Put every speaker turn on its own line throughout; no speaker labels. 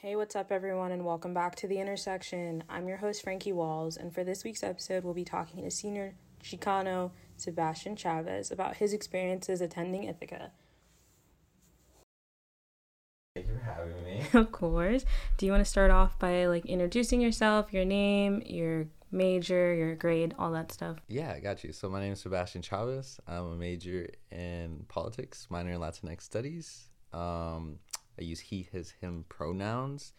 Hey, what's up, everyone, and welcome back to The Intersection. I'm your host, Frankie Walls, and for this week's episode, we'll be talking to senior Chicano Sebastian Chavez about his experiences attending Ithaca.
Thank you for having me.
Of course. Do you want to start off by like introducing yourself, your name, your major, your grade, all that stuff?
Yeah, I got you. So my name is Sebastian Chavez. I'm a major in politics, minor in Latinx studies. Um, I use he, his, him pronouns.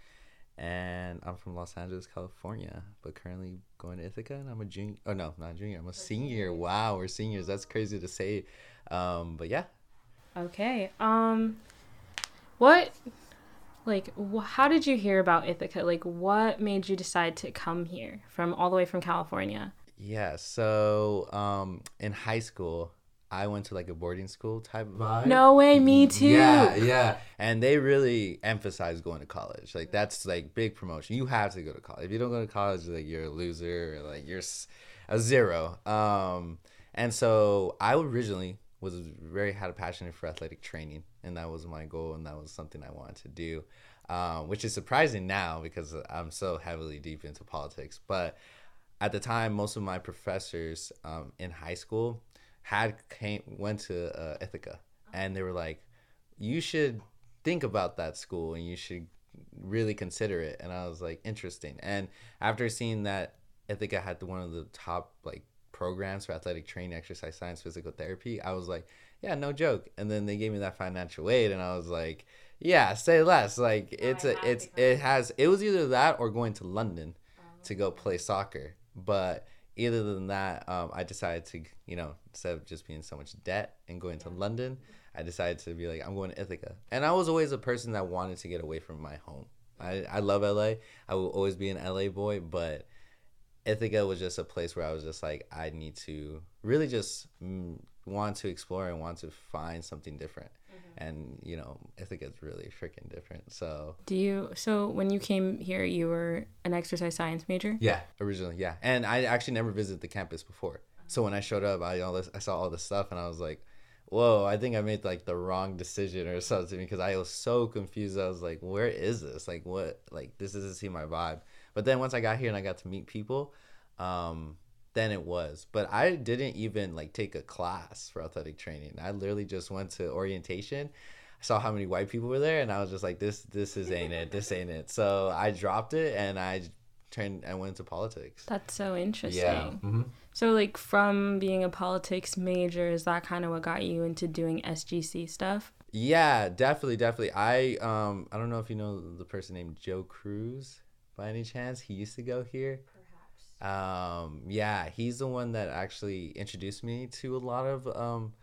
And I'm from Los Angeles, California, but currently going to Ithaca. And I'm a junior. Oh, no, not junior. I'm a senior. Wow, we're seniors. That's crazy to say. Um, but yeah.
Okay. Um, what, like, wh- how did you hear about Ithaca? Like, what made you decide to come here from all the way from California?
Yeah. So um, in high school, I went to like a boarding school type vibe.
No way, me too.
Yeah, yeah. And they really emphasize going to college. Like that's like big promotion. You have to go to college. If you don't go to college, like you're a loser or like you're a zero. Um, and so I originally was very had a passion for athletic training, and that was my goal, and that was something I wanted to do. Um, which is surprising now because I'm so heavily deep into politics. But at the time, most of my professors um, in high school had came went to uh, Ithaca, and they were like, "You should think about that school, and you should really consider it." And I was like, "Interesting." And after seeing that Ithaca had one of the top like programs for athletic training, exercise science, physical therapy, I was like, "Yeah, no joke." And then they gave me that financial aid, and I was like, "Yeah, say less." Like it's
I
a it's it has it was either that or going to London to go play soccer, but either than that, um, I decided to, you know, instead of just being in so much debt and going to London, I decided to be like, I'm going to Ithaca. And I was always a person that wanted to get away from my home. I, I love LA. I will always be an LA boy, but Ithaca was just a place where I was just like, I need to really just mm, want to explore and want to find something different. And, you know, i think it's really freaking different. So,
Do you, so when you came here, you were an exercise science major?
Yeah, originally, yeah. And I actually never visited the campus before. So when I showed up, I all this, I saw all this stuff, and I was like, "Whoa! I think I made like the wrong decision or something." Because I was so confused. I was like, "Where is this? Like, what? Like, this doesn't seem my vibe." But then once I got here and I got to meet people, um, then it was. But I didn't even like take a class for athletic training. I literally just went to orientation. I saw how many white people were there, and I was just like, "This, this is ain't it. This ain't it." So I dropped it, and I turned. I went into politics.
That's so interesting.
Yeah. hmm
So, like, from being a politics major, is that kind of what got you into doing SGC stuff?
Yeah, definitely, definitely. I um I don't know if you know the person named Joe Cruz by any chance. He used to go here. Um yeah, he's the one that actually introduced me to a lot of um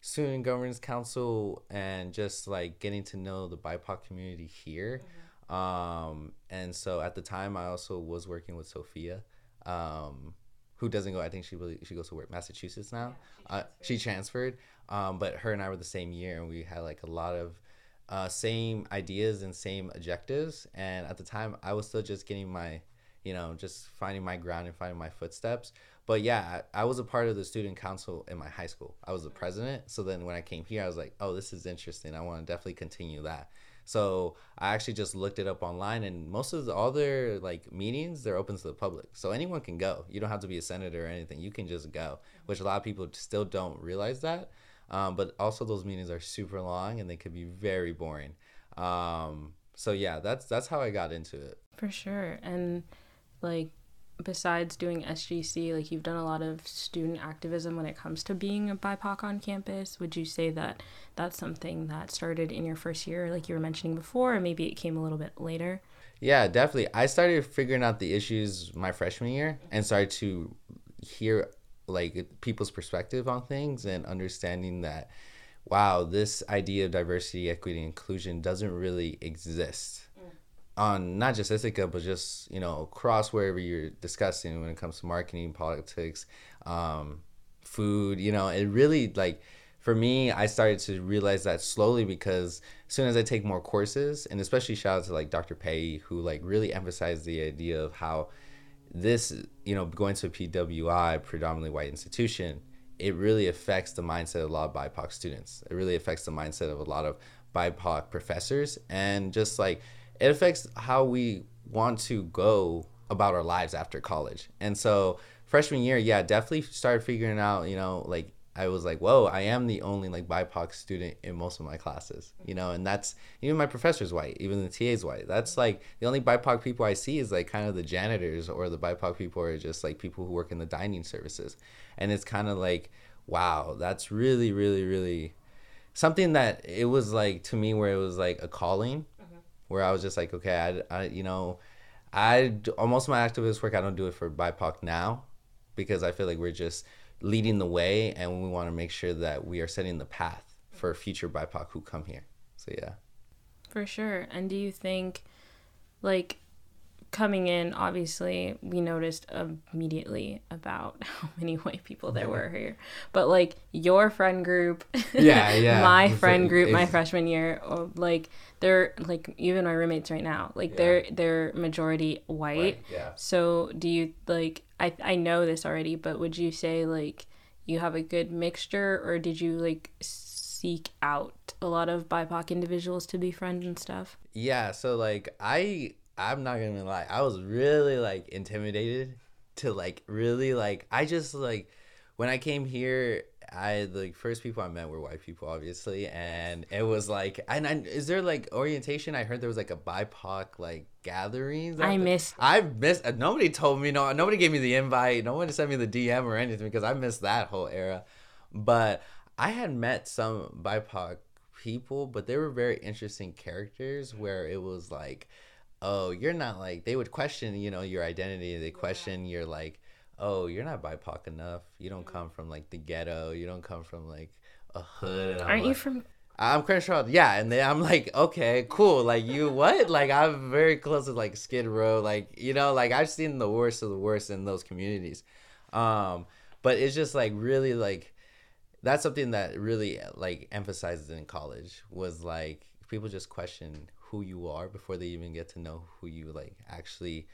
student governance council and just like getting to know the BIPOC community here. Um and so at the time I also was working with Sophia. Um who doesn't go? I think she really she goes to work Massachusetts now. uh, she transferred, um, but her and I were the same year, and we had like a lot of uh, same ideas and same objectives. And at the time, I was still just getting my, you know, just finding my ground and finding my footsteps. But yeah, I, I was a part of the student council in my high school. I was the president. So then when I came here, I was like, oh, this is interesting. I want to definitely continue that. So I actually just looked it up online, and most of the, all their like meetings they're open to the public, so anyone can go. You don't have to be a senator or anything. You can just go, which a lot of people still don't realize that. Um, but also those meetings are super long and they could be very boring. Um, so yeah, that's that's how I got into it.
For sure. And, like, besides doing SGC, like, you've done a lot of student activism when it comes to being a BIPOC on campus. Would you say that that's something that started in your first year, like you were mentioning before, or maybe it came a little bit later?
Yeah, definitely. I started figuring out the issues my freshman year and started to hear like people's perspective on things and understanding that wow, this idea of diversity, equity, inclusion doesn't really exist on not just Ithaca, but just you know across wherever you're discussing when it comes to marketing, politics, um, food. You know, it really like for me, I started to realize that slowly because as soon as I take more courses, and especially shout out to like Dr. Pei, who like really emphasized the idea of how this, you know, going to a PWI, predominantly white institution, it really affects the mindset of a lot of BIPOC students. It really affects the mindset of a lot of BIPOC professors, and just like it affects how we want to go about our lives after college. And so freshman year, yeah, definitely started figuring out, you know, like I was like, whoa, I am the only like BIPOC student in most of my classes, you know, and that's even my professor's white, even the TA's white. That's like the only BIPOC people I see is like kind of the janitors or the BIPOC people are just like people who work in the dining services. And it's kind of like, wow, that's really, really, really something that it was like to me where it was like a calling. Where I was just like, okay, I, I you know, I, most of my activist work, I don't do it for BIPOC now because I feel like we're just, leading the way and we want to make sure that we are setting the path for future BIPOC who come here. So yeah.
For sure. And do you think like coming in, obviously, we noticed immediately about how many white people there were here. But like your friend group,
yeah, yeah,
my friend group, my freshman year, or, like they're like even my roommates right now, like yeah. they're they're majority white. white.
Yeah.
So do you like? I I know this already, but would you say like you have a good mixture, or did you like? seek out a lot of BIPOC individuals to be friends and stuff?
Yeah, so like I I'm not gonna lie, I was really like intimidated to like really like I just like when I came here, I the first people I met were white people, obviously, and it was like, and I, is there like orientation? I heard there was like a BIPOC like gatherings.
I miss.
I missed. Uh, nobody told me. No, nobody gave me the invite. No one sent me the DM or anything because I missed that whole era. But I had met some BIPOC people, but they were very interesting characters. Where it was like oh, you're not like they would question, you know, your identity. They question yeah. your like, oh, you're not BIPOC enough. You don't come from like the ghetto. You don't come from like a hood.
Aren't
like,
you from?
I'm Crenshaw. Yeah, and then I'm like, okay, cool. Like you, what? Like I'm very close to like Skid Row. Like you know, like I've seen the worst of the worst in those communities. Um, but it's just like really like that's something that really like emphasizes in college was like people just question who you are before they even get to know who you like actually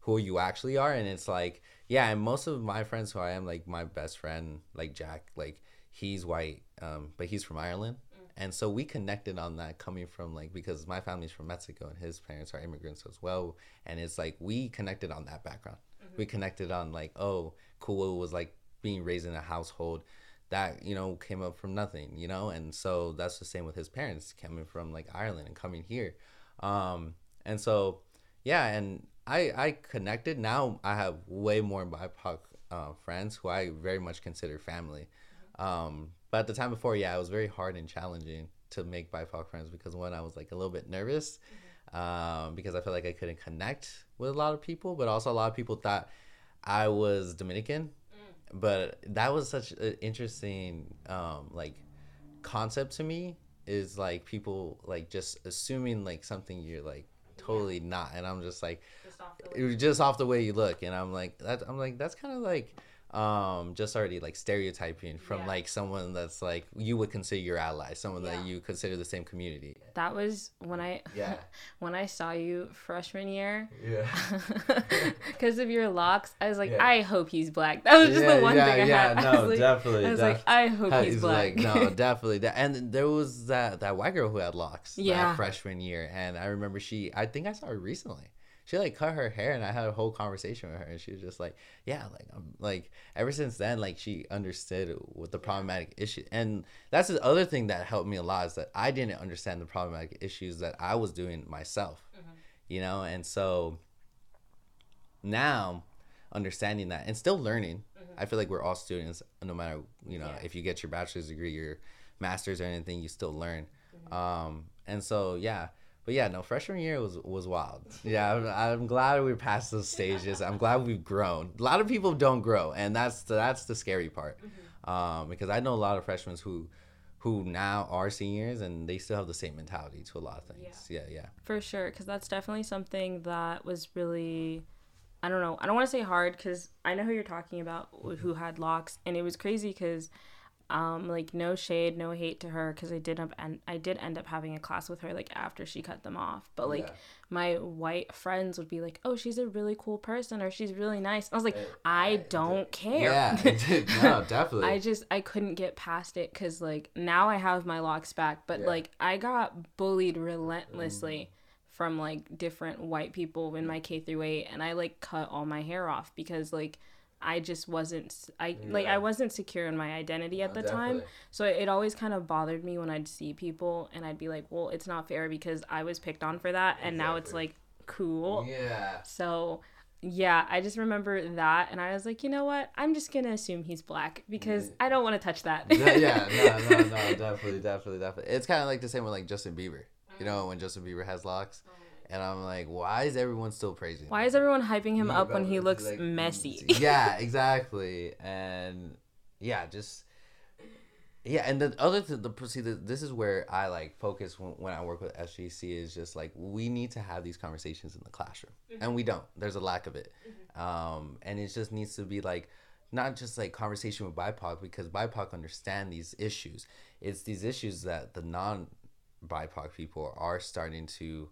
who you actually are. And it's like yeah and most of my friends who i am like my best friend like jack like he's white um but he's from ireland. Mm. and so we connected on that coming from like because my family's from mexico and his parents are immigrants as well. And it's like we connected on that background. Mm-hmm. we connected on like oh cool was like being raised in a household that you know came up from nothing you know? And so that's the same with his parents coming from like ireland and coming here. Um and so yeah and i i connected. Now i have way more bipoc uh, friends who i very much consider family. Um but at the time before yeah it was very hard and challenging to make bipoc friends because one i was like a little bit nervous um because i felt like i couldn't connect with a lot of people but also a lot of people thought i was dominican but that was such an interesting um like concept to me is like people like just assuming like something you're like totally yeah. not and i'm just like just off, just off the way you look and i'm like that i'm like that's kind of like um just already like stereotyping from yeah. like someone that's like you would consider your ally someone yeah. that you consider the same community.
That was when i
yeah.
when i saw you freshman year.
Yeah.
Because of your locks i was like yeah. i hope he's black. That was just the one thing i
had.
no
I like, definitely
i was def- like i hope he's, he's black.
like, no definitely That, and there was that that white girl who had locks
yeah.
freshman year and i remember she i think i saw her recently she like cut her hair and I had a whole conversation with her and she was just like, yeah, like I'm like ever since then like she understood what the problematic issue and that's the other thing that helped me a lot is that I didn't understand the problematic issues that I was doing myself, mm-hmm. you know, and so now understanding that and still learning. Mm-hmm. I feel like we're all students, no matter you know yeah. if you get your bachelor's degree, your master's or anything, you still learn. Mm-hmm. Um, and so yeah, but yeah, no, freshman year was was wild. Yeah, I'm, I'm glad we passed those stages. I'm glad we've grown. A lot of people don't grow, and that's the, that's the scary part. Mm-hmm. Um, because I know a lot of freshmen who who now are seniors and they still have the same mentality to a lot of things. Yeah, yeah. yeah.
For sure, because that's definitely something that was really. I don't know. I don't want to say hard because I know who you're talking about, who had locks, and it was crazy because um, like no shade, no hate to her because I did up and I did end up having a class with her like after she cut them off. But like yeah. my white friends would be like, "Oh, she's a really cool person," or "She's really nice." I was like, I don't care.
Yeah, no, definitely.
I just I couldn't get past it because like now I have my locks back, but yeah. like I got bullied relentlessly. Mm from like different white people in my K through 8 and I like cut all my hair off because like I just wasn't I like I wasn't secure in my identity at uh, the time. So it always kind of bothered me when I'd see people and I'd be like, "Well, it's not fair because I was picked on for that and now it's like cool."
Yeah.
So yeah, I just remember that, and I was like, you know what? I'm just gonna assume he's black because mm. I don't want to touch that.
yeah, yeah, no, no, no, definitely, definitely, definitely. It's kind of like the same with like Justin Bieber. You know, when Justin Bieber has locks, oh, and I'm like, why is everyone still praising?
Why is everyone hyping him up when he looks like, messy?
yeah, exactly, and yeah, just yeah, and the other th- the see the, this is where I like focus when, when I work with SGC is just like we need to have these conversations in the classroom, mm-hmm. and we don't. There's a lack of it, mm-hmm. um, and it just needs to be like not just like conversation with BIPOC because BIPOC understand these issues. It's these issues that the non BIPOC people are starting to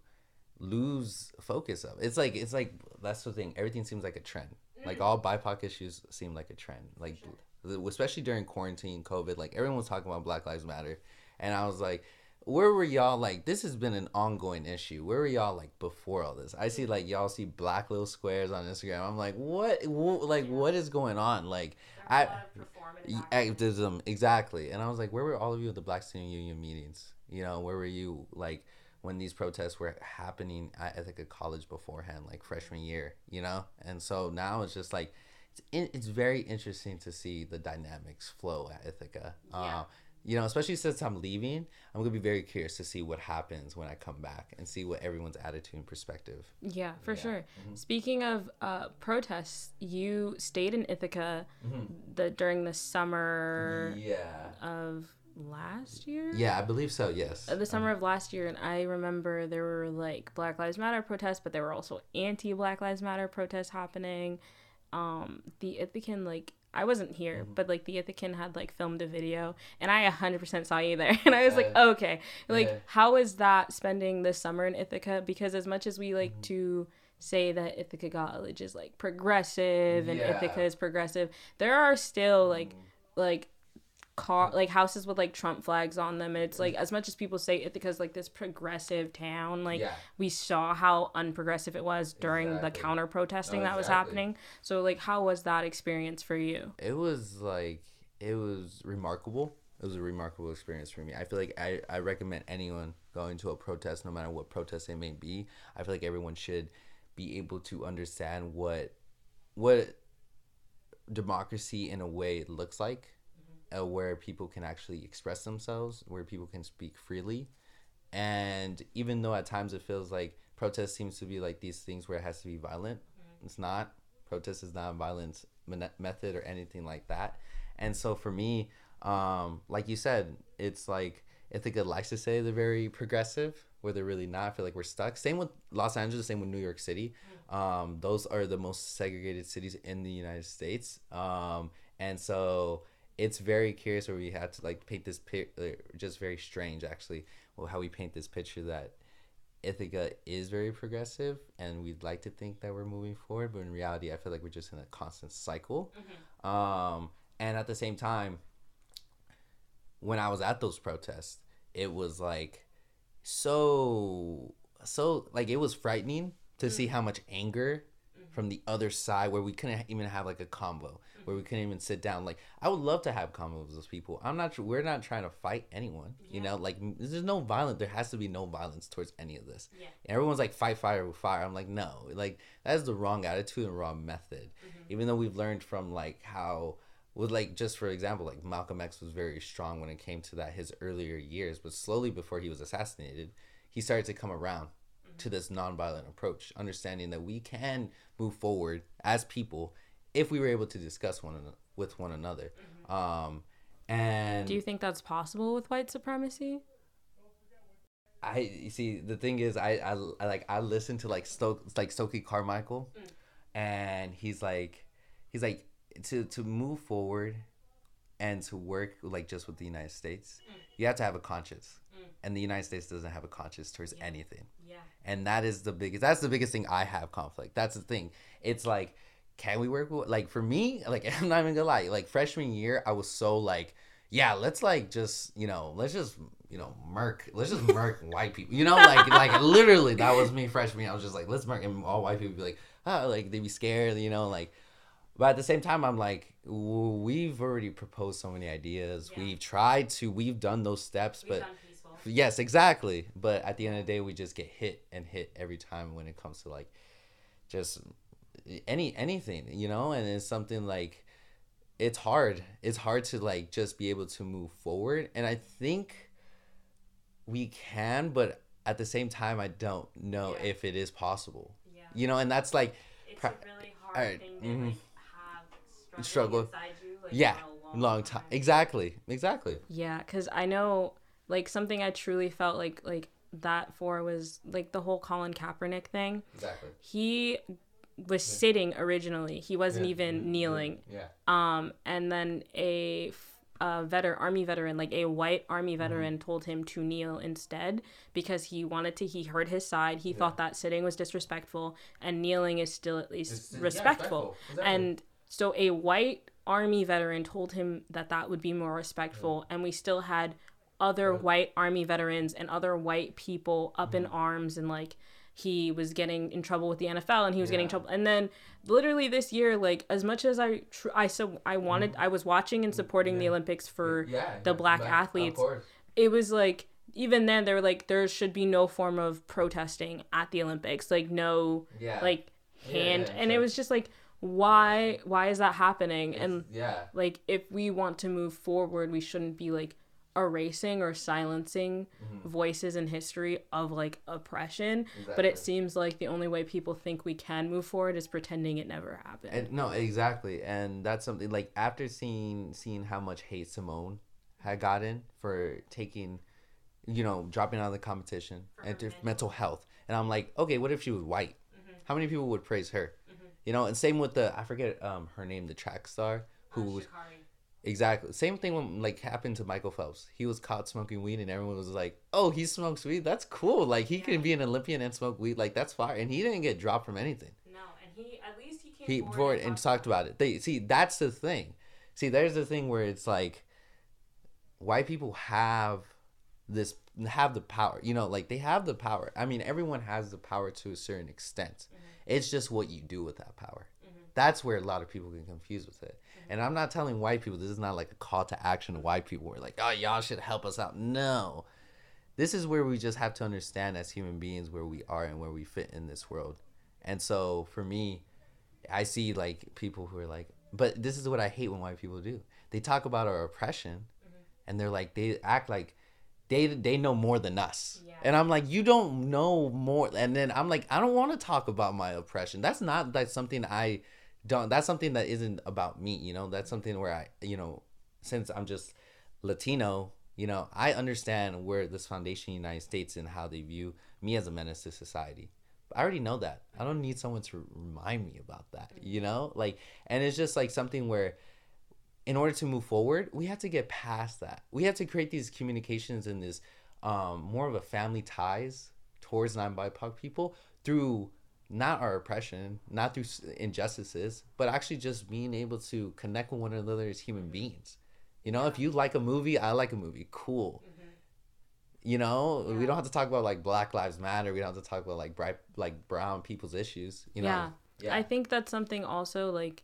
lose focus of. It's like it's like that's the thing. Everything seems like a trend. Like all BIPOC issues seem like a trend. Like. Sure. especially during quarantine, COVID, like everyone was talking about Black Lives Matter, and I was like, where were y'all like this has been an ongoing issue. Where were y'all like before all this? I see like y'all see black little squares on instagram. I'm like what, what like what is going on? Like i activism. Exactly. And i was like where were all of you at the black student union meetings you know where were you like when these protests were happening at, at like a college beforehand like freshman year you know and so now it's just like it's, it's very interesting to see the dynamics flow at Ithaca. Yeah. Uh, you know, especially since I'm leaving, I'm gonna be very curious to see what happens when I come back and see what everyone's attitude and perspective.
Yeah, for yeah. sure. Mm-hmm. Speaking of uh, protests, you stayed in Ithaca mm-hmm. the during the summer.
Yeah.
Of last year.
Yeah, I believe so. Yes.
Uh, the summer um, of last year, and I remember there were like Black Lives Matter protests, but there were also anti Black Lives Matter protests happening um the Ithacan like I wasn't here, mm-hmm. but like the Ithacan had like filmed a video and I 100% saw you there. And I was like, okay, like yeah. how is that spending the summer in Ithaca? Because as much as we like mm-hmm. to say that Ithaca College is like progressive and yeah. Ithaca is progressive, there are still like, mm-hmm. like car like houses with like Trump flags on them. And it's like as much as people say Ithaca's like this progressive town, like yeah. we saw how unprogressive it was during exactly. the counter protesting that was happening. So like how was that experience for you?
It was like it was remarkable. It was a remarkable experience for me. I feel like I, I recommend anyone going to a protest, no matter what protest it may be. I feel like everyone should be able to understand what what democracy in a way looks like uh, where people can actually express themselves, where people can speak freely. And even though at times it feels like protest seems to be like these things where it has to be violent, mm-hmm. it's not. Protest is not a violent method or anything like that. And so for me, um, like you said, it's like Ithaca likes to say they're very progressive, where they're really not. I feel like we're stuck. Same with Los Angeles, same with New York City. Mm-hmm. Um, those are the most segregated cities in the United States. Um, and so it's very curious where we had to like paint this picture, just very strange actually, well, how we paint this picture that Ithaca is very progressive, and we'd like to think that we're moving forward, but in reality, I feel like we're just in a constant cycle. Mm-hmm. Um, and at the same time, when I was at those protests, it was like so so like it was frightening to mm-hmm. see how much anger mm-hmm. from the other side where we couldn't even have like a combo where we couldn't even sit down. Like I would love to have combos with those people. I'm not. We're not trying to fight anyone. Yeah. You know, like there's no violence. There has to be no violence towards any of this. Yeah. everyone's like fight fire with fire. I'm like no. Like that is the wrong attitude and wrong method. Mm-hmm. Even though we've learned from like how with like just for example like malcolm x was very strong when it came to that his earlier years but slowly before he was assassinated he started to come around mm-hmm. to this nonviolent approach understanding that we can move forward as people if we were able to discuss one with one another. Mm-hmm. Um, and
do you think that's possible with white supremacy?
I you see the thing is I, I, I like I listen to like Stoke like Stokely Carmichael, mm. and he's like he's like to to move forward and to work like just with the United States, mm. you have to have a conscience. Mm. And the United States doesn't have a conscience towards yeah. anything. Yeah. And that is the biggest that's the biggest thing I have conflict. That's the thing. It's like can we work with like for me like i'm not even gonna lie like freshman year i was so like yeah, let's like just you know, let's just you know, murk, let's just murk white people. You know, like like literally that was me freshman. year. I was just like, let's murk, and all white people be like, oh, like they'd be scared, you know, like. But at the same time, I'm like, we've already proposed so many ideas.
Yeah.
We've tried to, we've done those steps,
We've
but. Yes, exactly. But at the end of the day, we just get hit and hit every time when it comes to like just any anything, you know. And it's something like it's hard. It's hard to like just be able to move forward. And I think we can, but at the same time, I don't know
Yeah.
if it is possible.
Yeah.
You know, and that's like
It's
pra-
a really hard
alright,
thing to
mhm.
like have
Struggle.
inside you. Like,
yeah,
for a
long time. Exactly, exactly.
Yeah, because I know like something I truly felt like like that for was like the whole Colin Kaepernick thing.
Exactly.
He was sitting originally. He wasn't
Yeah,
even
yeah,
kneeling.
Yeah.
Um, and then a, a veteran, army veteran, like a white army
Mm-hmm.
veteran, told him to kneel instead because he wanted to. He heard his side. He thought that sitting was disrespectful, and kneeling is still at least
It's-
respectful.
respectful. Exactly.
And so a white army veteran told him that that would be more respectful, and we still had other white army veterans and other white people up
Mm-hmm.
in arms and like he was getting in trouble with the NFL and he was getting in trouble and then literally this year like as much as I tr- I so I wanted I was watching and supporting the Olympics for.
Yeah.
the
yeah,
black athletes it was like even then they were like there should be no form of protesting at the Olympics like no
Yeah.
like hand
yeah,
and it was just like why why is that happening and
yeah.
like if we want to move forward we shouldn't be like erasing or silencing
Mm-hmm.
voices in history of like oppression but it seems like the only way people think we can move forward is pretending it never happened
And, no, exactly, and that's something like after seeing seeing how much hate Simone had gotten for taking, you know, dropping out of the competition and to mental health, and I'm like, okay, what if she was white? How many people would praise her? You know, and same with the I forget um her name, the track star who was exactly same thing when like happened to Michael Phelps. He was caught smoking weed, and everyone was like, oh, he smokes weed. That's cool. Like he can be an Olympian and smoke weed. Like that's fire, and he didn't get dropped from anything
no and he at least he came
he forward and talked about it. They see that's the thing. See, there's the thing where it's like white people have this have the power. You know, like they have the power. I mean, everyone has the power to a certain extent. Mm-hmm. It's just what you do with that power. That's where a lot of people get confused with it. And I'm not telling white people this is not like a call to action to white people. We're like, oh, y'all should help us out. No, this is where we just have to understand as human beings where we are and where we fit in this world. And so for me, I see like people who are like, but this is what I hate when white people do. They talk about our oppression, mm-hmm. and they're like, they act like they they know more than us.
Yeah.
And I'm like, you don't know more. And then I'm like, I don't want to talk about my oppression. That's not like something I don't. That's something that isn't about me. You know, that's something where I, you know, since I'm just Latino, you know, I understand where this foundation United States and how they view me as a menace to society. I already know that. I don't need someone to remind me about that, you know? Like and it's just like something where in order to move forward, we have to get past that. We have to create these communications and this um more of a family ties towards non-BIPOC people through not our oppression, not through injustices, but actually just being able to connect with one another as human beings. You know, if you like a movie, I like a movie. Cool. Mm-hmm. You know, we don't have to talk about like Black Lives Matter. We don't have to talk about like bright, like brown people's issues. You know,
yeah. I think that's something also like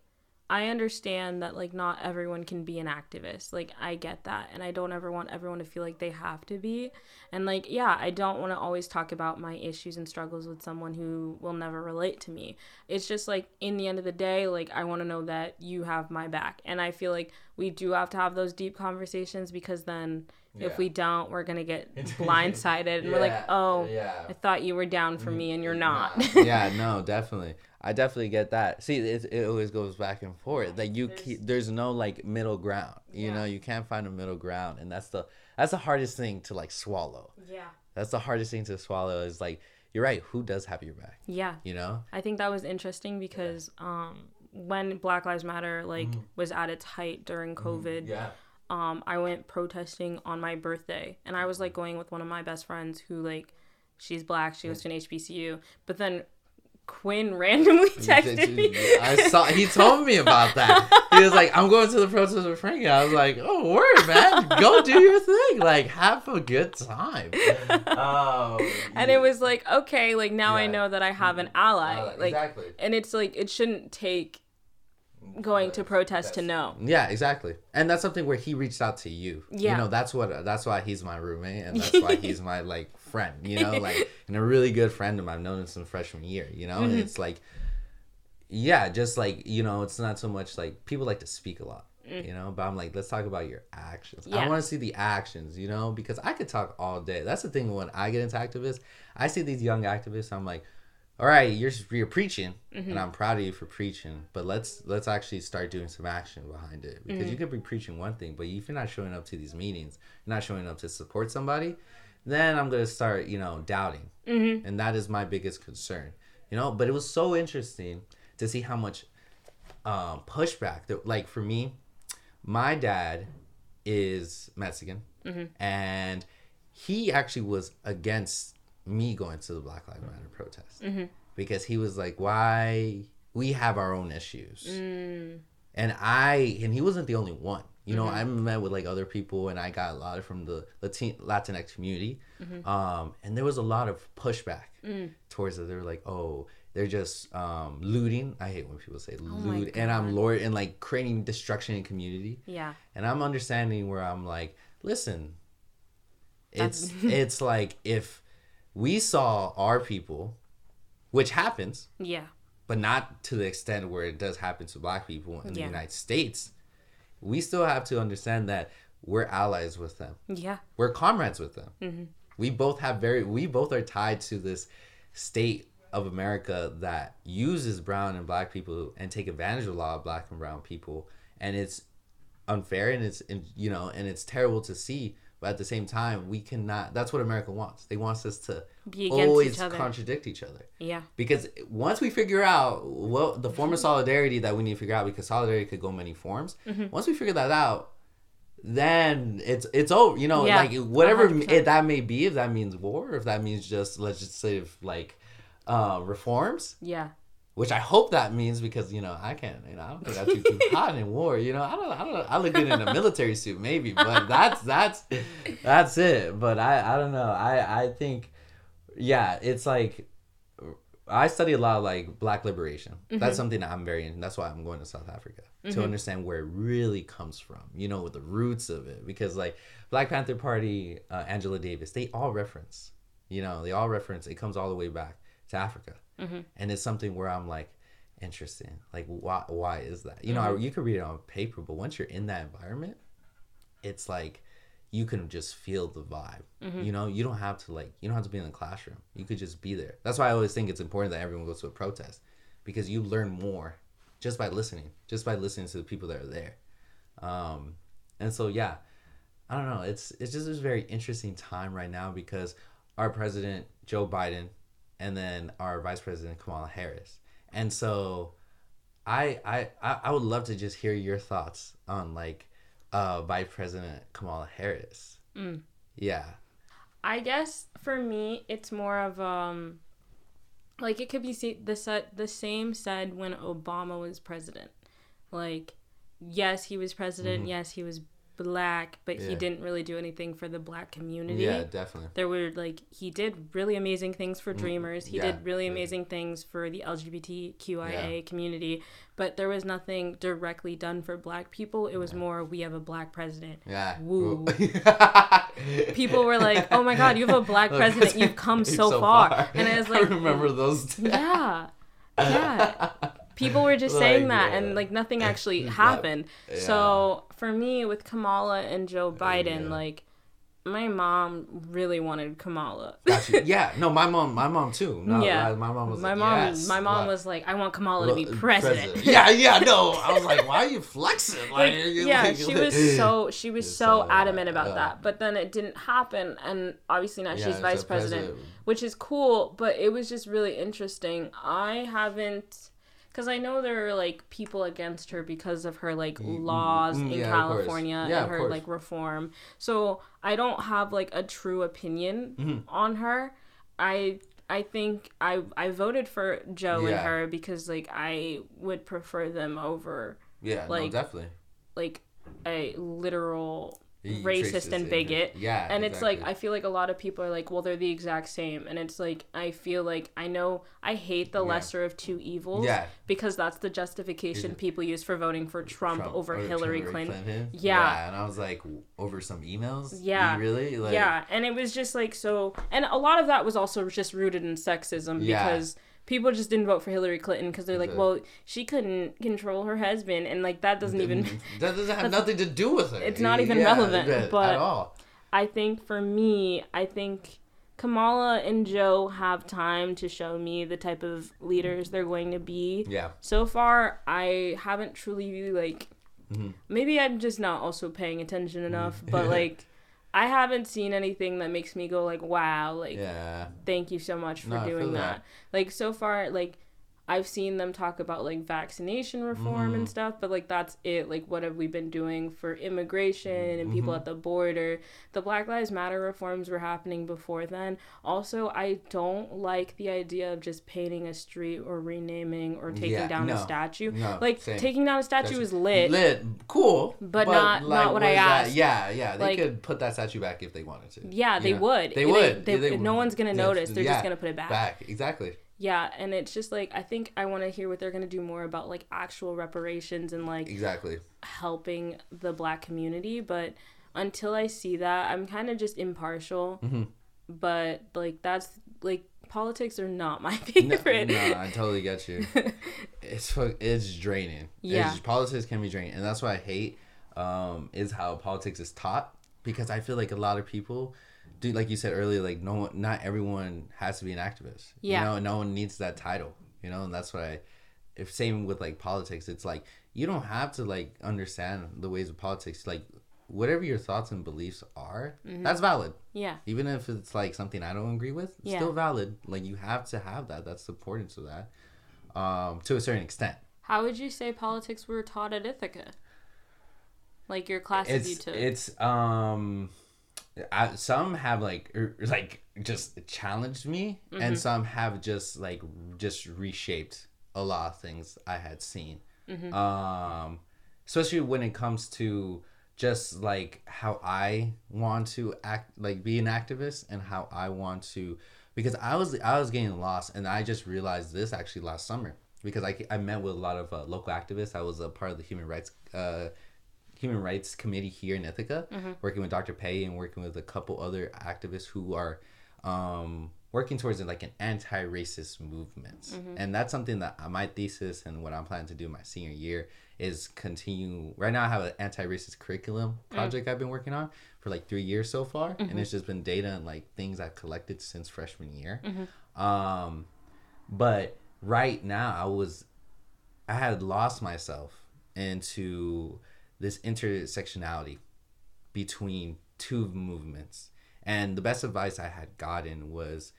I understand that like not everyone can be an activist. Like I get that and I don't ever want everyone to feel like they have to be. And like yeah, I don't want to always talk about my issues and struggles with someone who will never relate to me. It's just like in the end of the day, like I want to know that you have my back. And I feel like we do have to have those deep conversations because then
Yeah.
if we don't, we're going to get blindsided and we're like, "Oh,
yeah.
I thought you were down for me and you're mm-hmm. not."
yeah, no, definitely. I definitely get that. See, it, it always goes back and forth. Like you, there's, there's no like middle ground. You
Yeah.
know, you can't find a middle ground, and that's the that's the hardest thing to like swallow.
yeah.
That's the hardest thing to swallow. Is like you're right. Who does have your back?
Yeah.
You know?
I think that was interesting because um, when Black Lives Matter like was at its height during COVID,
Yeah.
um, I went protesting on my birthday, and I was like going with one of my best friends who like she's black, she goes to an HBCU, but then Quinn randomly texted me.
I saw he told me about that. He was like, "I'm going to the protest with Frankie." I was like, "Oh, word, man, go do your thing. Like, have a good time."
Um, and it was like, okay, like now yeah. I know that I have an ally. Uh, like, exactly. And it's like it shouldn't take going to protest to know.
Yeah, exactly. And that's something where he reached out to you. Yeah. You know, that's what that's why he's my roommate and that's why he's my like friend, you know, like and a really good friend of mine. I've known him since freshman year, you know? Mm-hmm. It's like yeah, just like, you know, it's not so much like people like to speak a lot. Mm. You know, but I'm like, let's talk about your actions. Yeah. I want to see the actions, you know, because I could talk all day. That's the thing when I get into activists, I see these young activists, I'm like, all right, you're you're preaching, mm-hmm. and I'm proud of you for preaching. But let's let's actually start doing some action behind it because mm-hmm. you could be preaching one thing, but if you're not showing up to these meetings, you're not showing up to support somebody, then I'm gonna start, you know, doubting, mm-hmm. and that is my biggest concern, you know. But it was so interesting to see how much um, pushback. That, like for me, my dad is Mexican, mm-hmm. and he actually was against me going to the Black Lives Matter protest mm-hmm. because he was like, "Why we have our own issues," mm. and I and he wasn't the only one. You know, mm-hmm. I met with like other people, and I got a lot from the Latin Latinx community, mm-hmm. um, and there was a lot of pushback mm. towards it. They were like, "Oh." They're just um, looting. I hate when people say oh loot, and I'm lord and like creating destruction in community.
Yeah.
And I'm understanding where I'm like, listen, it's it's like if we saw our people, which happens.
Yeah.
But not to the extent where it does happen to black people in yeah. the United States. We still have to understand that we're allies with them.
Yeah.
We're comrades with them. Mm-hmm. We both have very, we both are tied to this state of America that uses brown and black people and take advantage of a lot of black and brown people. And it's unfair and it's, you know, and it's terrible to see but at the same time, we cannot. That's what America wants. They want us to always each contradict each other.
Yeah.
Because once we figure out what the form of solidarity that we need to figure out, because solidarity could go many forms. Mm-hmm. Once we figure that out, then it's it's over. You know, yeah, like whatever it, that may be. If that means war, if that means just legislative like uh, reforms.
Yeah
which I hope that means because you know I can't you know I don't think I'm too, too hot in war you know? I don't I don't I look good in a military suit maybe but that's that's that's it. But I I don't know. I I think yeah it's like I study a lot of like black liberation. Mm-hmm. that's something that I'm very in that's why I'm going to South Africa mm-hmm. to understand where it really comes from you know with the roots of it. Because like Black Panther Party uh, Angela Davis they all reference you know they all reference it comes all the way back to Africa mm-hmm. and it's something where I'm like, interesting. Like, why? Why is that? You know, mm-hmm. you could read it on paper, but once you're in that environment, it's like you can just feel the vibe. Mm-hmm. You know, you don't have to like, you don't have to be in the classroom. You could just be there. That's why I always think it's important that everyone goes to a protest because you learn more just by listening, just by listening to the people that are there. Um, and so, yeah, I don't know. It's it's just a very interesting time right now because our president Joe Biden and then our vice president Kamala Harris. And so I I I would love to just hear your thoughts on like uh vice president Kamala Harris. Mm. Yeah.
I guess for me it's more of um like it could be the set the same said when Obama was president. Like yes, he was president, mm-hmm. yes, he was black, but yeah. he didn't really do anything for the black community.
Yeah, definitely.
There were like he did really amazing things for mm, dreamers. He yeah, did really amazing yeah. things for the LGBTQIA community, but there was nothing directly done for black people. It was more we have a black president.
Yeah.
Woo. people were like, "Oh my god, you have a black president. You've come so, so far. far." And I was like,
I remember those.
Days. Yeah. Yeah people were just saying that yeah. and like nothing actually happened yeah. so for me with kamala and joe biden yeah. like my mom really wanted Kamala.
Yeah, no, my mom, my mom too. No, yeah, my mom was.
My
like,
mom,
yes,
my mom was like, I want Kamala to be uh, president. president.
Yeah, yeah, no, I was like, why are you flexing? Like, like
yeah, like, she was so she was so, so, uh, adamant about yeah. that, but then it didn't happen, and obviously now yeah, she's vice president, president, which is cool. But it was just really interesting. I haven't because I know there are like people against her because of her like laws mm, in yeah, California yeah, and her like reform. So I don't have like a true opinion mm-hmm. on her. I I think I I voted for Joe
Yeah.
and her because like I would prefer them over
Yeah,
Like,
no, definitely.
like a literal
You
racist and bigot.
Yeah,
and it's like. I feel like a lot of people are like, well, they're the exact same, and it's like I feel like I know I hate the
Yeah.
lesser of two evils.
Yeah.
because that's the justification people use for voting for Trump,
Trump
over
or
Hillary Clinton. Yeah.
yeah, and I was like, over some emails.
Yeah.
Really? Like,
yeah, and it was just like so, and a lot of that was also just rooted in sexism
Yeah.
because people just didn't vote for Hillary Clinton because they're like, well, she couldn't control her husband, and like that doesn't even.
that doesn't have nothing to do with it.
It's not even relevant,
yeah,
but-
at all.
I think for me, I think Kamala and Joe have time to show me the type of leaders they're going to be.
Yeah,
So far, I haven't truly like.
Mm-hmm.
Maybe I'm just not also paying attention enough, but like, I haven't seen anything that makes me go like, "Wow!" Like,
yeah,
thank you so much for
No,
doing that.
that.
Like so far, like I've seen them talk about like vaccination reform
Mm-hmm.
and stuff, but like that's it. Like what have we been doing for immigration and people
Mm-hmm.
at the border? The Black Lives Matter reforms were happening before then. Also, I don't like the idea of just painting a street or renaming or taking
Yeah,
down a statue.
no,
like
same.
taking down a statue is lit.
lit, cool,
But not- not what I
is that?
asked.
Yeah, yeah, they
Like-
could put that statue back if they wanted to.
Yeah, they
know?
would.
They
They-
would.
they-
They
no one's gonna
That's-
notice. They're just gonna put it back.
Back, exactly.
Yeah, and it's just like I think I want to hear what they're gonna do more about like actual reparations and like
Exactly.
helping the black community. But until I see that, I'm kind of just impartial.
Mm-hmm.
But like that's like politics are not my
No,
favorite.
no, I totally get you. it's it's draining.
Yeah.
It's, politics can be draining, and that's what I hate. Um, is how politics is taught because I feel like a lot of people like you said earlier, like no one, not everyone has to be an activist.
Yeah.
You know, no one needs that title. You know, and that's what I. If same with like politics, it's like you don't have to like understand the ways of politics. Like whatever your thoughts and beliefs are, that's valid
yeah,
even if it's like something I don't agree with, it's
Yeah.
still valid. Like you have to have that. That's the importance of that, um, to a certain extent.
how would you say politics were taught at Ithaca? Like your classes you
It's
took.
it's um, I, some have like er, like just challenged me,
Mm-hmm.
and some have just like just reshaped a lot of things I had seen.
Mm-hmm.
Um, especially when it comes to just like how I want to act, like be an activist, and how I want to, because I was I was getting lost, and I just realized this actually last summer because I, I met with a lot of uh, local activists. I was a part of the human rights uh, human rights committee here in Ithaca, working with Dr. Pay and working with a couple other activists who are um, working towards like an anti-racist movement, and that's something that uh, my thesis and what I'm planning to do my senior year is continue. Right now, I have an anti-racist curriculum project I've been working on for like three years so far, and it's just been data and like things I've collected since freshman year. Um, but right now, I was I had lost myself into this intersectionality between two movements. And the best advice I had gotten was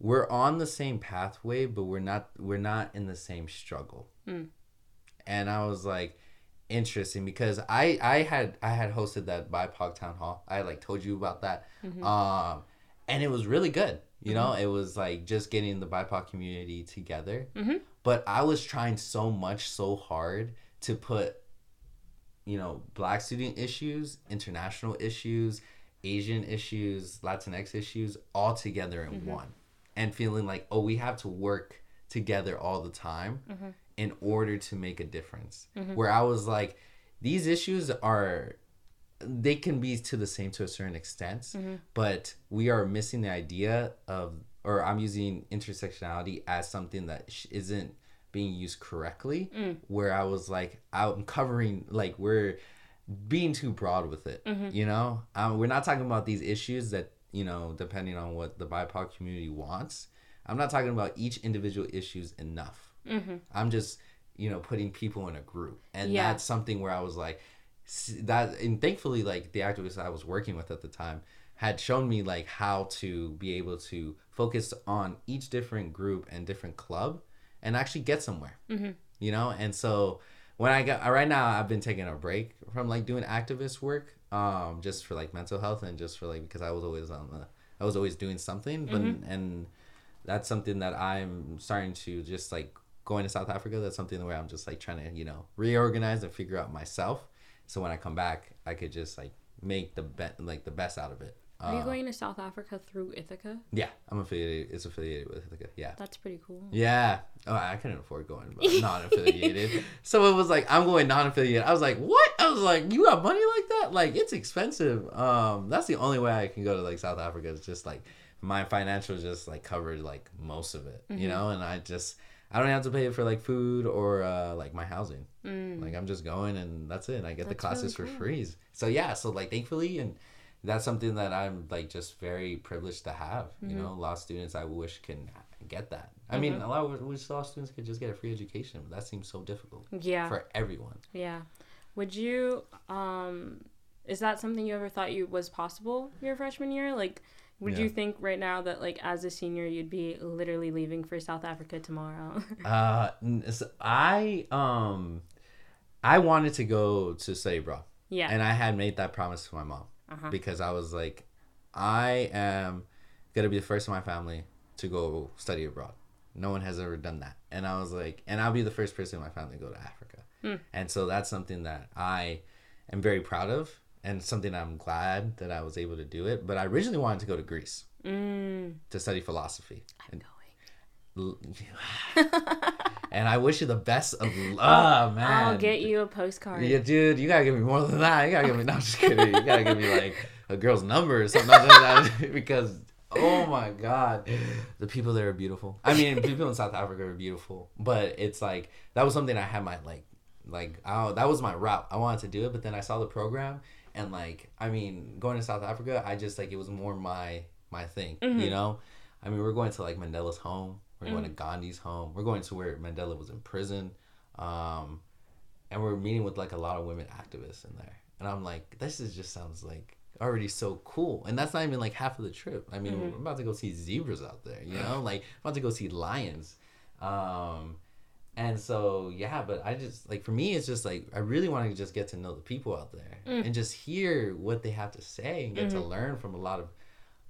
we're on the same pathway, but we're not we're not in the same struggle. Hmm. And I was like interesting because I I had I had hosted that BIPOC town hall. I like told you about that. Mm-hmm. Um and it was really good. You know, mm-hmm. it was like just getting the BIPOC community together. Mm-hmm. But I was trying so much so hard to put you know, black student issues, international issues, Asian issues, Latinx issues all together in mm-hmm. one. And feeling like, oh, we have to work together all the time mm-hmm. in order to make a difference. Mm-hmm. Where I was like, these issues are they can be to the same to a certain extent, but we are missing the idea of, or I'm using intersectionality as something that isn't being used correctly. Mm. Where I was like, I'm covering, like, we're being too broad with it, mm-hmm. you know? Um, we're not talking about these issues that, you know, depending on what the BIPOC community wants. I'm not talking about each individual issues enough. Mm-hmm. I'm just, you know, putting people in a group. And
Yeah.
that's something where I was like, that and thankfully like the activists I was working with at the time had shown me like how to be able to focus on each different group and different club and actually get somewhere you know and so when i got right now i've been taking a break from like doing activist work um just for like mental health and just for like because i was always on the i was always doing something but and that's something that I'm starting to just like going to South Africa. That's something where I'm just like trying to you know reorganize and figure out myself. So when I come back, I could just like make the be- like the best out of it.
Are you
Uh,
going to South Africa through Ithaca?
Yeah, I'm affiliated. It's affiliated with Ithaca. Yeah.
That's pretty cool.
Yeah. Oh, I couldn't afford going, but non-affiliated. so it was like I'm going non-affiliated. I was like, what? I was like, you got money like that? Like it's expensive. Um, that's the only way I can go to like South Africa. It's just like my financials just like covered like most of it, you know. And I just I don't have to pay for like food or uh, like my housing. Like I'm just going and that's it. I get the
That's really
classes for free. So yeah. So like thankfully and that's something that I'm like just very privileged to have. You
Mm-hmm.
know, a lot of students I wish can get that. I mean, a lot of wish lot students could just get a free education, but that seems so difficult
Yeah.
for everyone.
Yeah. Would you um is that something you ever thought you was possible your freshman year? Like would you think right now that like as a senior you'd be literally leaving for South Africa tomorrow?
Uh, so I um, I wanted to go to study abroad,
yeah.
and I had made that promise to my mom
Uh-huh.
because I was like, I am gonna be the first in my family to go study abroad. No one has ever done that, and I was like, and I'll be the first person in my family to go to Africa, and so that's something that I am very proud of, and something I'm glad that I was able to do it. But I originally wanted to go to Greece
mm,
to study philosophy. I'm and
going.
and I wish you the best of luck, oh, man.
I'll get you a postcard.
Yeah, dude, you gotta give me more than that. You gotta give me. No, I'm just kidding. You gotta give me like a girl's number or something like that because. Oh my God, the people there are beautiful. I mean, people in South Africa are beautiful, but it's like that was something I had my like, like oh, that was my route. I wanted to do it, but then I saw the program, and like, I mean, going to South Africa, I just like it was more my my thing, you mm-hmm. know. I mean, we're going to like Mandela's home. We're going to Gandhi's home. We're going to where Mandela was in prison. Um, and we're meeting with like a lot of women activists in there. And I'm like, this is just sounds like already so cool. And that's not even like half of the trip. I mean, we're about to go see zebras out there, you know, like about to go see lions. Um, and so yeah, but I just like for me, it's just like I really want to just get to know the people out there and just hear what they have to say and get to learn from a lot of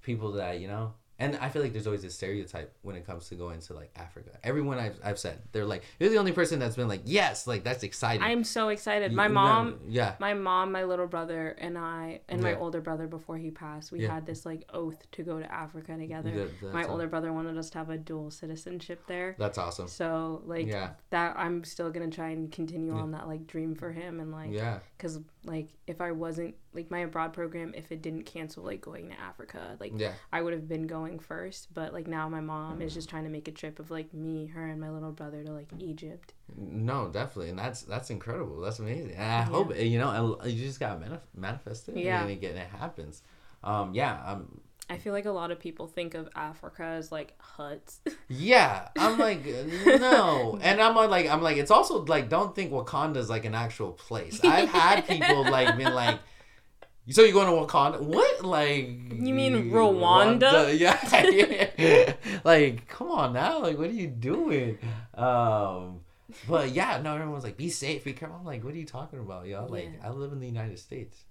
people that you know and i feel like there's always a stereotype when it comes to going to like africa everyone i've, I've said they're like you're the only person that's been like yes like that's exciting
I'm so excited.
You-
My mom
gotta- yeah
my mom, my little brother, and I, and my older brother before he passed, we
Yeah.
had this like oath to go to Africa together.
That-
my older brother wanted us to have a dual citizenship there.
that's awesome
So like
Yeah.
that, I'm still gonna try and continue on that like dream for him and like,
yeah
cause like if I wasn't like my abroad program, if it didn't cancel like going to Africa, like
yeah
I would have been going first. But like now my mom is just trying to make a trip of like me, her, and my little brother to like Egypt.
no definitely and that's that's incredible that's amazing and i hope you know you just gotta manif- manifest it
Yeah.
and again it happens um yeah um
I feel like a lot of people think of Africa as like huts.
Yeah, I'm like no, and I'm like I'm like it's also like don't think Wakanda's like an actual place. I've had people like been like, so you're going to Wakanda? What like?
You mean Rwanda?
Yeah, like come on now, like what are you doing? Um, but yeah, no, everyone's like be safe, be careful. I'm like, what are you talking about, y'all? Like
Yeah.
I live in the United States.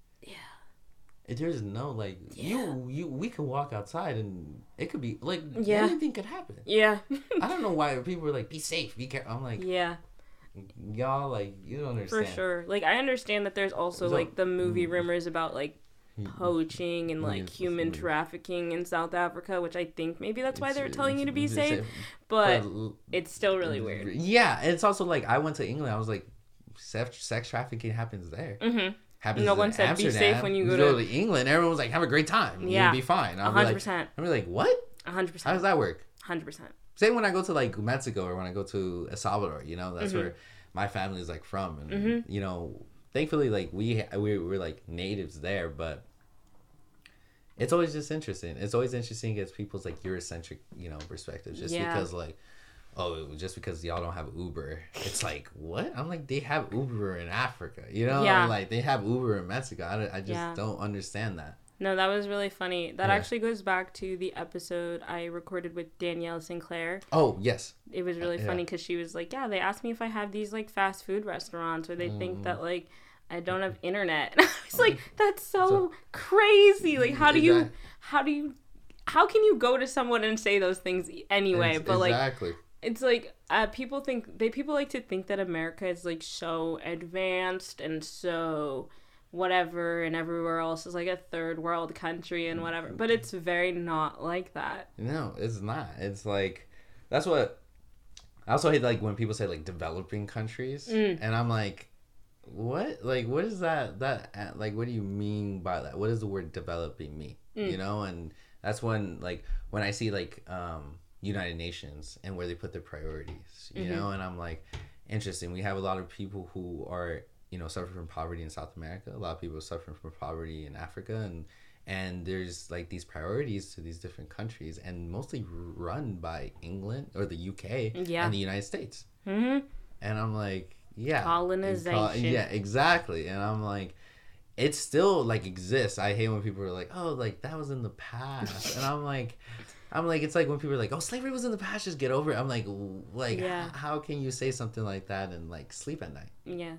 Yeah.
There's no like you you we can walk outside and it could be like
Yeah.
anything could happen.
Yeah.
I don't know why people are like, be safe, be careful. I'm like,
yeah,
y'all, like, you don't understand.
for sure. Like I understand that there's also
So-
like the movie rumors about like poaching and like
Mm,
human
mm.
trafficking in South Africa, which I think maybe that's why they're telling you to be
it's
safe, but it's still really weird.
Yeah, and it's also like, I went to England, I was like, sex, sex trafficking happens there.
Mhm.
Happens
No one said, "Be safe when you
You
go
go to England. Everyone was like, have a great time.
Yeah.
You'll be fine. Be
hundred percent.
I'm like, what?
A hundred
How does that work?
Hundred percent.
Same when I go to like Mexico or when I go to El Salvador, you know,
Mm-hmm.
that's where my family is like from, and you know, thankfully, like we we were like natives there, but it's always just interesting. It's always interesting because people's like Eurocentric, you know, perspectives. Just
Yeah.
because like, oh, just because y'all don't have Uber, it's like what? I'm like they have Uber in Africa, you know,
Yeah.
like they have Uber in Mexico. I, I just
Yeah.
don't understand that.
No, that was really funny. That
Yeah.
actually goes back to the episode I recorded with Danielle Sinclair.
Oh yes,
It was really
Yeah.
funny because she was like, "Yeah, they asked me if I have these like fast food restaurants, where they
Mm.
think that like I don't have internet." I was like, "That's so, crazy! Like, how do you, how do you how can you go to someone and say those things anyway? But like
exactly.
It's like uh, people think they people like to think that America is like so advanced and so whatever and everywhere else is like a third world country and whatever but it's very not like that
No, it's not. It's like that's what I also hate like when people say like developing countries,
Mm.
and I'm like, what? Like, what is that? That like, what do you mean by that? What does the word developing mean?
Mm.
You know, and that's when like when I see like um United Nations and where they put their priorities, you
Mm-hmm.
know, and I'm like, interesting. We have a lot of people who are you know suffering from poverty in South America. A lot of people suffering from poverty in Africa, and and there's like these priorities to these different countries, and mostly run by England or the UK
Yeah.
and the United States.
hmm
And I'm like, yeah,
Colonization.
yeah, exactly. And I'm like, it still like exists. I hate when people are like, oh, like that was in the past, and I'm like. I'm like, it's like when people are like, "Oh, slavery was in the past, just get over it." I'm like, like,
Yeah.
how can you say something like that and like sleep at night?
yeah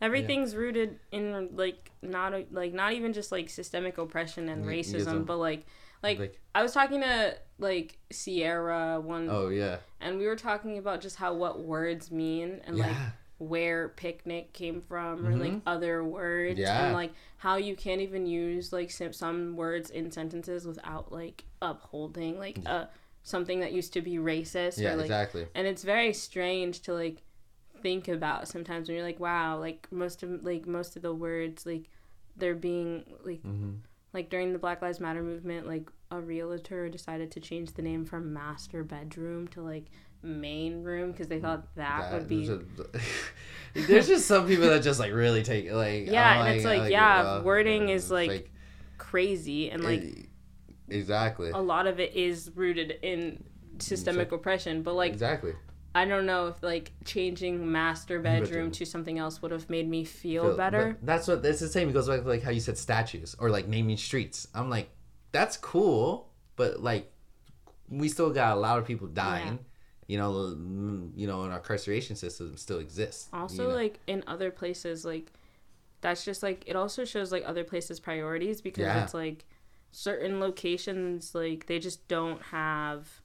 everything's rooted in like not a, like not even just like systemic oppression and racism
ism.
but like like
Like-
i was talking to like sierra one
Oh yeah,
and we were talking about just how what words mean and like
yeah,
where picnic came from or like
Mhm.
other words
Yeah.
and like how you can't even use like some words in sentences without like upholding like uh something that used to be racist
yeah,
or like
exactly.
and it's very strange to like think about sometimes when you're like wow like most of like most of the words like they're being like
hmm
like during the black lives matter movement like a realtor decided to change the name from master bedroom to like main room because they thought that, would be
there's, there's just some people that just like really take like
Yeah,
I'm
and it's like, yeah,
uh,
wording is, like, like, crazy and like
exactly
a lot of it is rooted in systemic oppression but like
exactly
i don't know if like changing master bedroom to something else would have made me feel,
Feel-
better
but that's what it's the same. It goes back to like how you said statues or like naming streets. I'm like, that's cool, but like, we still got a lot of people dying. You know, mm, you know, and our incarceration system still exists.
also
you know?
like in other places like that's just like it also shows like other places priorities because
Yeah.
it's like certain locations like they just don't have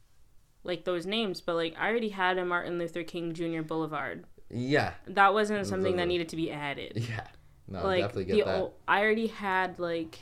like those names but like i already had a martin luther king jr boulevard
yeah,
that wasn't something that needed to be added
yeah. No,
like
definitely
the
get that.
I already had like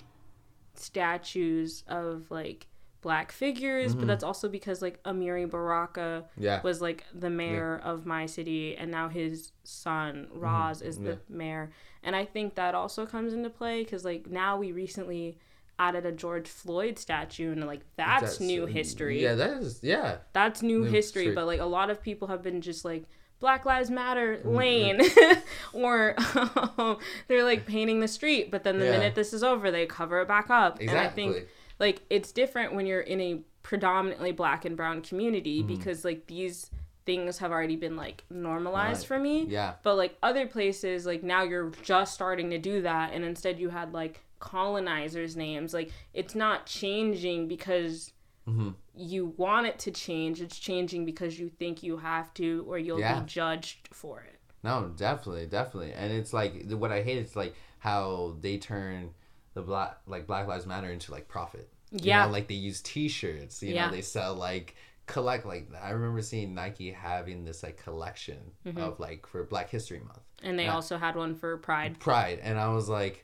statues of like black figures,
Mm-hmm.
but that's also because like Amiri Baraka
yeah,
was like the mayor of my city, and now his son Ras is the
Mm-hmm. Yeah.
mayor, and I think that also comes into play because like now we recently added a George Floyd statue, and like that's, new history.
Yeah, that is. Yeah,
That's new,
New
history,
history.
but like a lot of people have been just like Black Lives Matter
Mm-hmm.
lane or they're like painting the street, but then the
Yeah.
minute this is over, they cover it back up.
exactly.
And I think like it's different when you're in a predominantly black and brown community
Mm-hmm.
because like these things have already been like normalized
Right.
for me.
yeah,
But like other places, like now you're just starting to do that, and instead you had like colonizers' names. Like it's not changing because
hmm
you want it to change. It's changing because you think you have to, or you'll
Yeah.
be judged for it.
No, definitely, definitely, and it's like what I hate is like how they turn the black like Black Lives Matter into like profit. You
Yeah.
know, like they use T-shirts. You
Yeah.
know, they sell like collect like I remember seeing Nike having this like collection
Mm-hmm.
of like for Black History Month,
And they
Yeah.
also had one for Pride.
Pride, and I was like.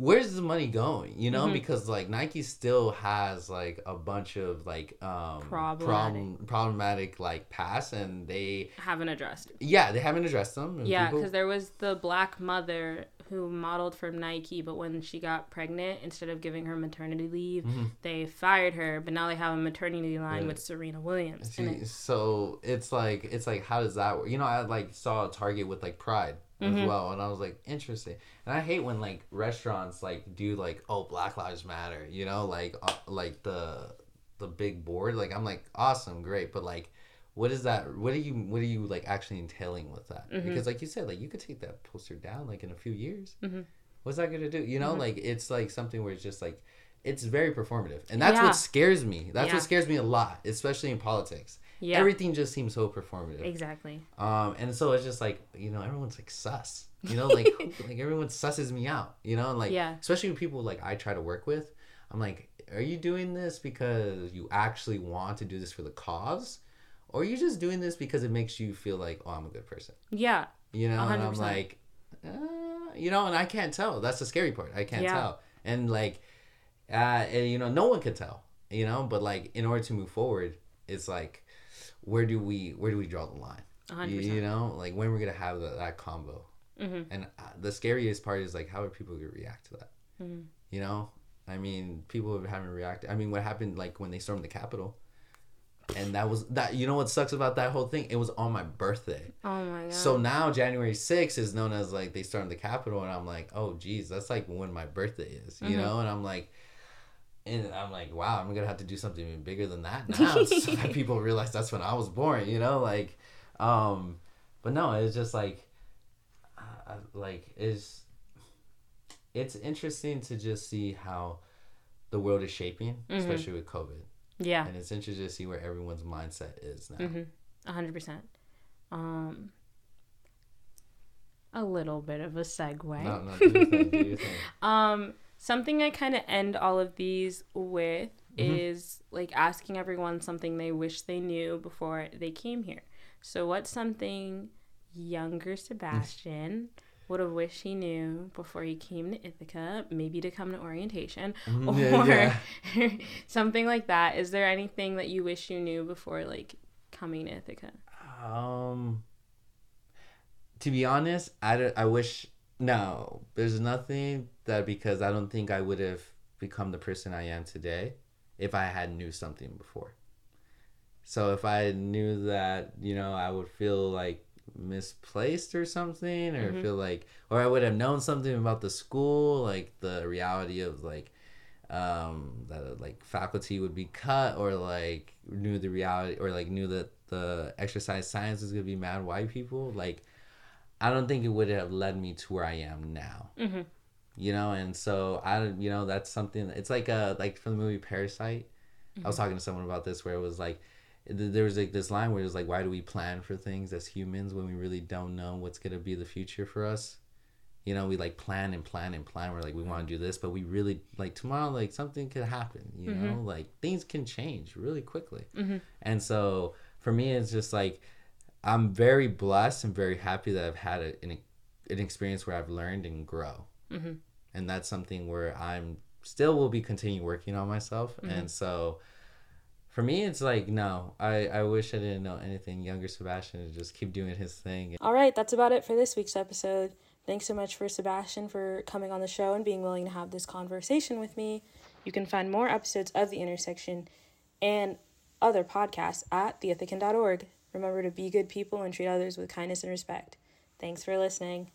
Where's the money going? You know,
Mm-hmm.
because like Nike still has like a bunch of like um
Problematic.
problem problematic like past, and they
Haven't addressed.
yeah they haven't addressed them. and
Yeah,
people-
because there was the black mother who modeled for Nike, but when she got pregnant, instead of giving her maternity leave, they fired her. But now they have a maternity line
Mm-hmm. Yeah.
with Serena Williams.
See,
it,
so it's like it's like how does that work? You know, I like saw a Target with like Pride
Mm-hmm.
as well, and I was like interesting. And I hate when like restaurants like do like oh Black Lives Matter, you know, like uh, like the the big board. Like I'm like awesome, great, but like. What is that? What are you? What are you like actually entailing with that?
Mm-hmm.
Because like you said, like you could take that poster down like in a few years.
Mhm.
What's that gonna do? You know,
Mm-hmm.
like it's like something where it's just like it's very performative, and that's
Yeah.
what scares me. That's
Yeah.
what scares me a lot, especially in politics
yeah,
everything just seems so performative.
exactly.
Um, and so it's just like you know everyone's like sus. You know, like like everyone susses me out. You know, and like
Yeah.
especially with people like I try to work with. I'm like, are you doing this because you actually want to do this for the cause? Or are you just doing this because it makes you feel like, oh, I'm a good person?
Yeah.
You know, 100%. and I'm like, uh, you know, and I can't tell. That's the scary part. I can't yeah. tell. And like, uh, and, you know, no one can tell, you know, but like, in order to move forward, it's like, where do we, where do we draw the line? 100%. You, you know, like when we're going to have the, that combo. Mm-hmm. And uh, the scariest part is like, how are people going to react to that? Mm-hmm. You know, I mean, people haven't reacted. I mean, what happened like when they stormed the Capitol? And that was that. You know what sucks about that whole thing? It was on my birthday.
Oh my god.
So now January 6th is known as like they stormed the Capitol, and I'm like, oh geez, that's like when my birthday is, you mm-hmm. know? And I'm like, and I'm like, wow, I'm gonna have to do something even bigger than that now, so that people realize that's when I was born, you know? Like, um, but no, it's just like, uh, like is it's interesting to just see how the world is shaping, mm-hmm. especially with COVID.
Yeah.
And it's interesting to see where everyone's mindset is now.
Mm-hmm. 100%. Um, a little bit of a segue. No, no, do thing, do um, something I kind of end all of these with mm-hmm. is like asking everyone something they wish they knew before they came here. So, what's something younger Sebastian would have wished he knew before he came to Ithaca, maybe to come to orientation mm-hmm. or yeah, yeah. something like that. Is there anything that you wish you knew before like coming to Ithaca?
Um, to be honest, I, don't, I wish no. There's nothing that because I don't think I would have become the person I am today if I had knew something before. So if I knew that, you know, I would feel like misplaced or something or mm-hmm. feel like or I would have known something about the school like the reality of like um that like faculty would be cut or like knew the reality or like knew that the exercise science is going to be mad white people like I don't think it would have led me to where I am now. Mm-hmm. You know, and so I, you know, that's something. It's like a like from the movie Parasite. Mm-hmm. I was mm-hmm. talking to someone about this where it was like there was like this line where it was like, why do we plan for things as humans when we really don't know what's gonna be the future for us? You know, we like plan and plan and plan. We're like, we want to do this, but we really like tomorrow, like something could happen. You mm-hmm. know, like things can change really quickly. Mm-hmm. And so for me, it's just like I'm very blessed and very happy that I've had a, an an experience where I've learned and grow. Mm-hmm. And that's something where I'm still will be continuing working on myself. Mm-hmm. And so for me it's like no i i wish i didn't know anything. Younger sebastian to just keep doing his thing.
All right that's about it for this week's episode. Thanks so much for sebastian for coming on the show and being willing to have this conversation with me. You can find more episodes of the intersection and other podcasts at theithacan.org remember to be good people and treat others with kindness and respect. Thanks for listening